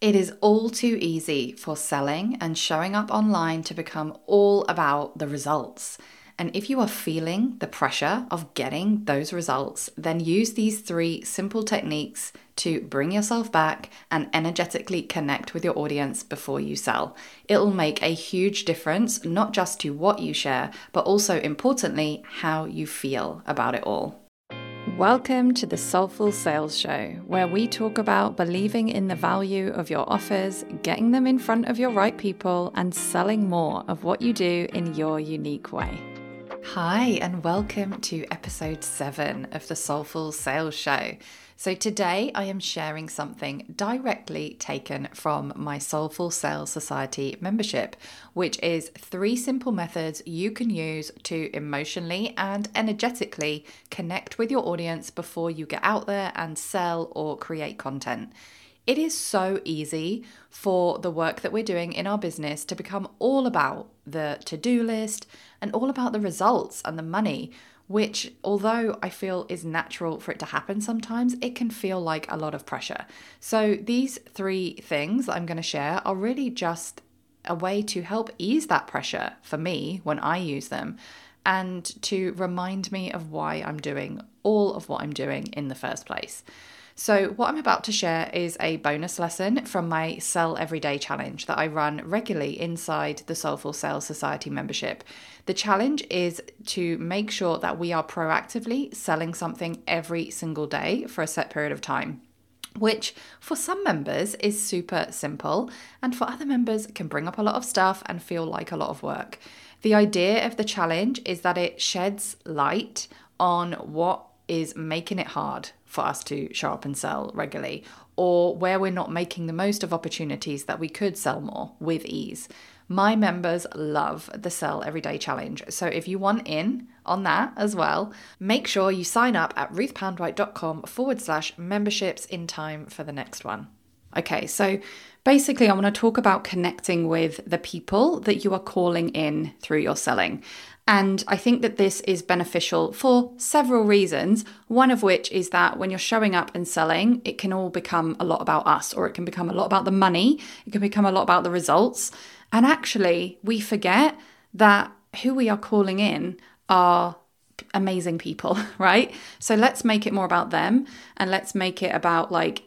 It is all too easy for selling and showing up online to become all about the results. And if you are feeling the pressure of getting those results, then use these three simple techniques to bring yourself back and energetically connect with your audience before you sell. It'll make a huge difference, not just to what you share, but also importantly, how you feel about it all. Welcome to the Soulful Sales Show, where we talk about believing in the value of your offers, getting them in front of your right people, and selling more of what you do in your unique way. Hi, and welcome to episode seven of the Soulful Sales Show. So, today I am sharing something directly taken from my Soulful Sales Society membership, which is three simple methods you can use to emotionally and energetically connect with your audience before you get out there and sell or create content. It is so easy for the work that we're doing in our business to become all about the to do list and all about the results and the money which, although I feel is natural for it to happen sometimes, it can feel like a lot of pressure. So, these three things that I'm going to share are really just a way to help ease that pressure for me when I use them and to remind me of why I'm doing all of what I'm doing in the first place. So, what I'm about to share is a bonus lesson from my Sell Everyday challenge that I run regularly inside the Soulful Sales Society membership. The challenge is to make sure that we are proactively selling something every single day for a set period of time which for some members is super simple, and for other members can bring up a lot of stuff and feel like a lot of work. The idea of the challenge is that it sheds light on what is making it hard for us to show up and sell regularly, or where we're not making the most of opportunities that we could sell more with ease. My members love the Sell Everyday Challenge. So if you want in on that as well, make sure you sign up at ruthpoundwhite.com forward slash memberships in time for the next one. Okay, so basically, I want to talk about connecting with the people that you are calling in through your selling. And I think that this is beneficial for several reasons. One of which is that when you're showing up and selling, it can all become a lot about us, or it can become a lot about the money, it can become a lot about the results. And actually, we forget that who we are calling in are amazing people, right? So let's make it more about them and let's make it about like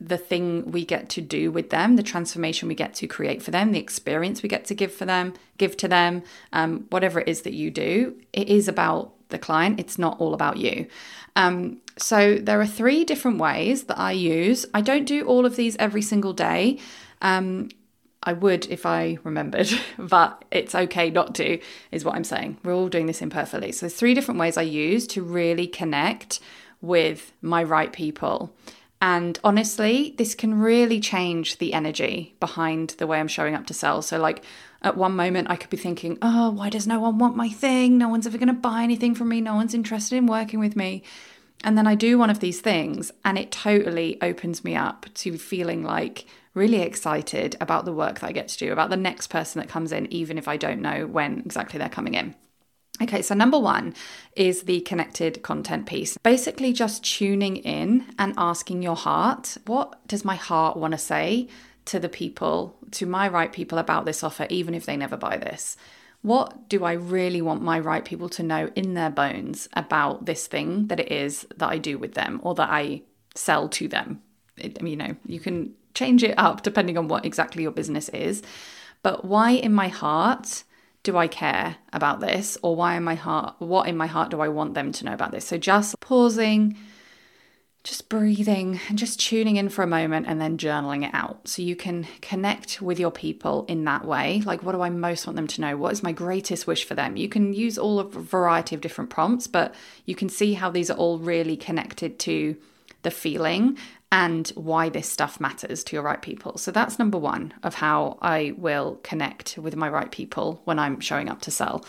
the thing we get to do with them, the transformation we get to create for them, the experience we get to give for them, give to them, um, whatever it is that you do, it is about the client. It's not all about you. Um, so there are three different ways that I use. I don't do all of these every single day. Um, I would if I remembered, but it's okay not to, is what I'm saying. We're all doing this imperfectly. So, there's three different ways I use to really connect with my right people. And honestly, this can really change the energy behind the way I'm showing up to sell. So, like at one moment, I could be thinking, oh, why does no one want my thing? No one's ever going to buy anything from me. No one's interested in working with me. And then I do one of these things, and it totally opens me up to feeling like really excited about the work that I get to do, about the next person that comes in, even if I don't know when exactly they're coming in. Okay, so number one is the connected content piece. Basically, just tuning in and asking your heart, what does my heart want to say to the people, to my right people about this offer, even if they never buy this? What do I really want my right people to know in their bones about this thing that it is that I do with them or that I sell to them? It, you know, you can change it up depending on what exactly your business is. But why in my heart? Do I care about this or why in my heart what in my heart do I want them to know about this? So just pausing, just breathing and just tuning in for a moment and then journaling it out. So you can connect with your people in that way. Like what do I most want them to know? What is my greatest wish for them? You can use all of a variety of different prompts, but you can see how these are all really connected to the feeling and why this stuff matters to your right people. So that's number one of how I will connect with my right people when I'm showing up to sell.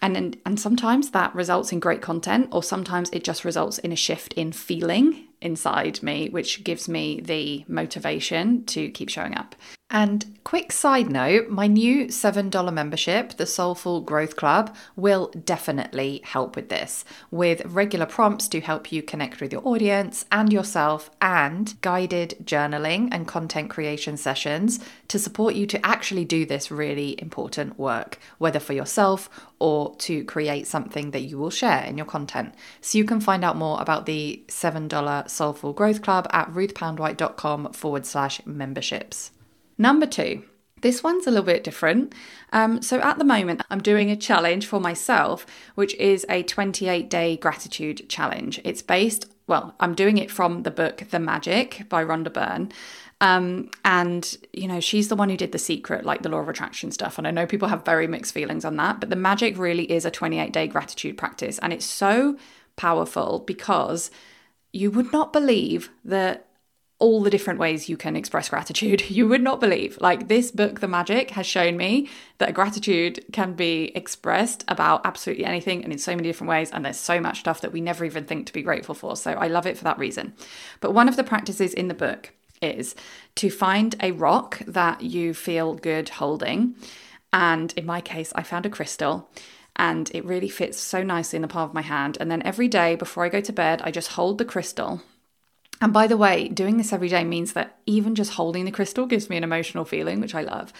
And, and, and sometimes that results in great content, or sometimes it just results in a shift in feeling inside me, which gives me the motivation to keep showing up. And quick side note my new $7 membership, the Soulful Growth Club, will definitely help with this, with regular prompts to help you connect with your audience and yourself, and guided journaling and content creation sessions to support you to actually do this really important work, whether for yourself or to create something that you will share in your content. So you can find out more about the $7 Soulful Growth Club at ruthpoundwhite.com forward slash memberships. Number two, this one's a little bit different. Um, so at the moment, I'm doing a challenge for myself, which is a 28 day gratitude challenge. It's based, well, I'm doing it from the book The Magic by Rhonda Byrne. Um, and, you know, she's the one who did The Secret, like the law of attraction stuff. And I know people have very mixed feelings on that, but The Magic really is a 28 day gratitude practice. And it's so powerful because you would not believe that all the different ways you can express gratitude. You would not believe. Like this book, The Magic, has shown me that gratitude can be expressed about absolutely anything and in so many different ways. And there's so much stuff that we never even think to be grateful for. So I love it for that reason. But one of the practices in the book is to find a rock that you feel good holding. And in my case, I found a crystal and it really fits so nicely in the palm of my hand. And then every day before I go to bed, I just hold the crystal and by the way, doing this every day means that even just holding the crystal gives me an emotional feeling, which I love.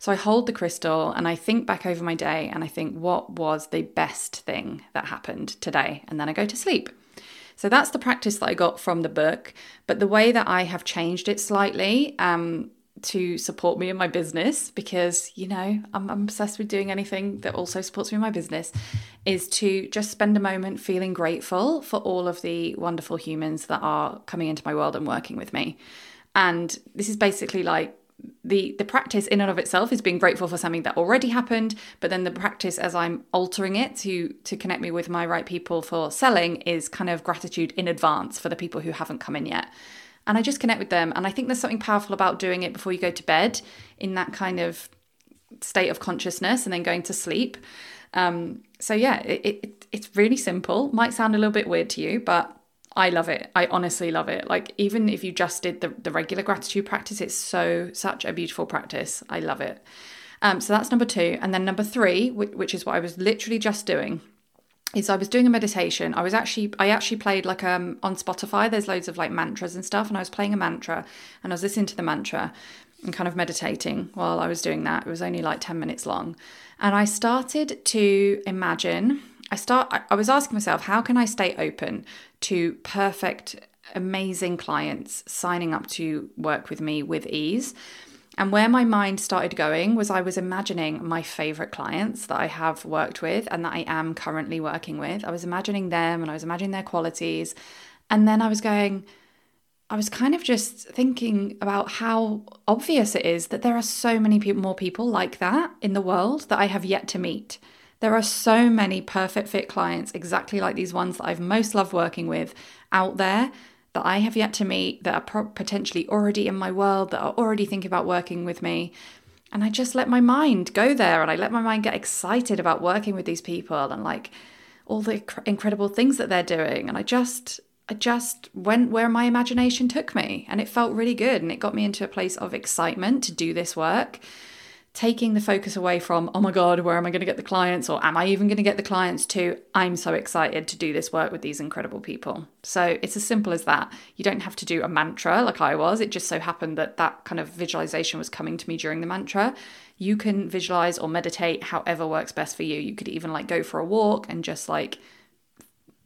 So I hold the crystal and I think back over my day and I think, what was the best thing that happened today? And then I go to sleep. So that's the practice that I got from the book. But the way that I have changed it slightly, um, to support me in my business because you know I'm, I'm, obsessed with doing anything that also supports me in my business is to just spend a moment feeling grateful for all of the wonderful humans that are coming into my world and working with me. And this is basically like the the practice in and of itself is being grateful for something that already happened but then the practice as i'm altering it to to connect me with my right people for selling is kind of gratitude in advance for the people who haven't come in yet and I just connect with them. And I think there's something powerful about doing it before you go to bed in that kind of state of consciousness and then going to sleep. Um, so yeah, it, it, it's really simple. Might sound a little bit weird to you, but I love it. I honestly love it. Like even if you just did the, the regular gratitude practice, it's so such a beautiful practice. I love it. Um, so that's number two, and then number three, which, which is what I was literally just doing, is I was doing a meditation. I was actually I actually played like um on Spotify. There's loads of like mantras and stuff, and I was playing a mantra, and I was listening to the mantra and kind of meditating while I was doing that. It was only like ten minutes long, and I started to imagine. I start. I was asking myself, how can I stay open to perfect, amazing clients signing up to work with me with ease? And where my mind started going was I was imagining my favorite clients that I have worked with and that I am currently working with. I was imagining them and I was imagining their qualities. And then I was going, I was kind of just thinking about how obvious it is that there are so many more people like that in the world that I have yet to meet. There are so many perfect fit clients, exactly like these ones that I've most loved working with out there that I have yet to meet that are potentially already in my world, that are already thinking about working with me. And I just let my mind go there and I let my mind get excited about working with these people and like all the incredible things that they're doing. And I just, I just went where my imagination took me and it felt really good. And it got me into a place of excitement to do this work taking the focus away from, oh my God, where am I going to get the clients? Or am I even going to get the clients to, I'm so excited to do this work with these incredible people. So it's as simple as that. You don't have to do a mantra like I was. It just so happened that that kind of visualization was coming to me during the mantra. You can visualize or meditate however works best for you. You could even like go for a walk and just like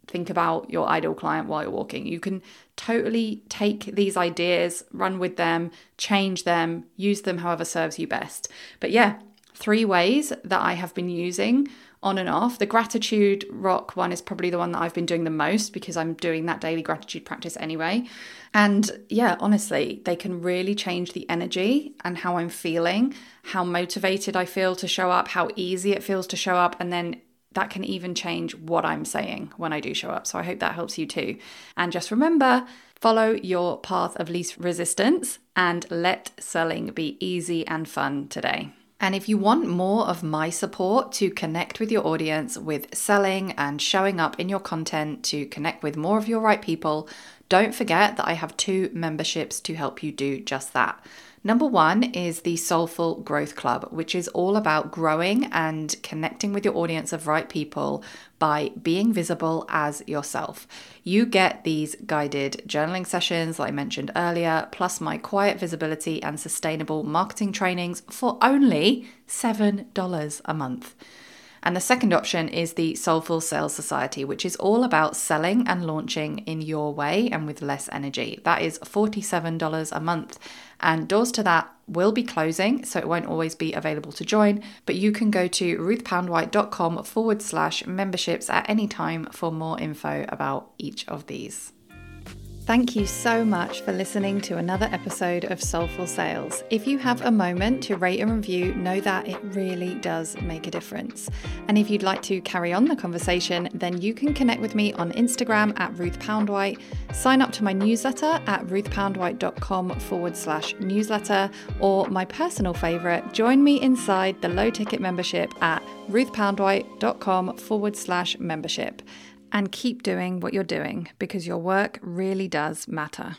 think about your ideal client while you're walking. You can totally take these ideas, run with them, change them, use them however serves you best. But yeah, three ways that I have been using on and off. The gratitude rock one is probably the one that I've been doing the most because I'm doing that daily gratitude practice anyway. And yeah, honestly, they can really change the energy and how I'm feeling, how motivated I feel to show up, how easy it feels to show up, and then that can even change what I'm saying when I do show up. So I hope that helps you too. And just remember, follow your path of least resistance and let selling be easy and fun today. And if you want more of my support to connect with your audience with selling and showing up in your content to connect with more of your right people, don't forget that I have two memberships to help you do just that. Number one is the Soulful Growth Club, which is all about growing and connecting with your audience of right people by being visible as yourself. You get these guided journaling sessions, like I mentioned earlier, plus my quiet visibility and sustainable marketing trainings for only $7 a month. And the second option is the Soulful Sales Society, which is all about selling and launching in your way and with less energy. That is $47 a month. And doors to that will be closing, so it won't always be available to join. But you can go to ruthpoundwhite.com forward slash memberships at any time for more info about each of these. Thank you so much for listening to another episode of Soulful Sales. If you have a moment to rate and review, know that it really does make a difference. And if you'd like to carry on the conversation, then you can connect with me on Instagram at Ruth Poundwhite, sign up to my newsletter at ruthpoundwhite.com forward slash newsletter, or my personal favourite, join me inside the low ticket membership at ruthpoundwhite.com forward slash membership and keep doing what you're doing because your work really does matter.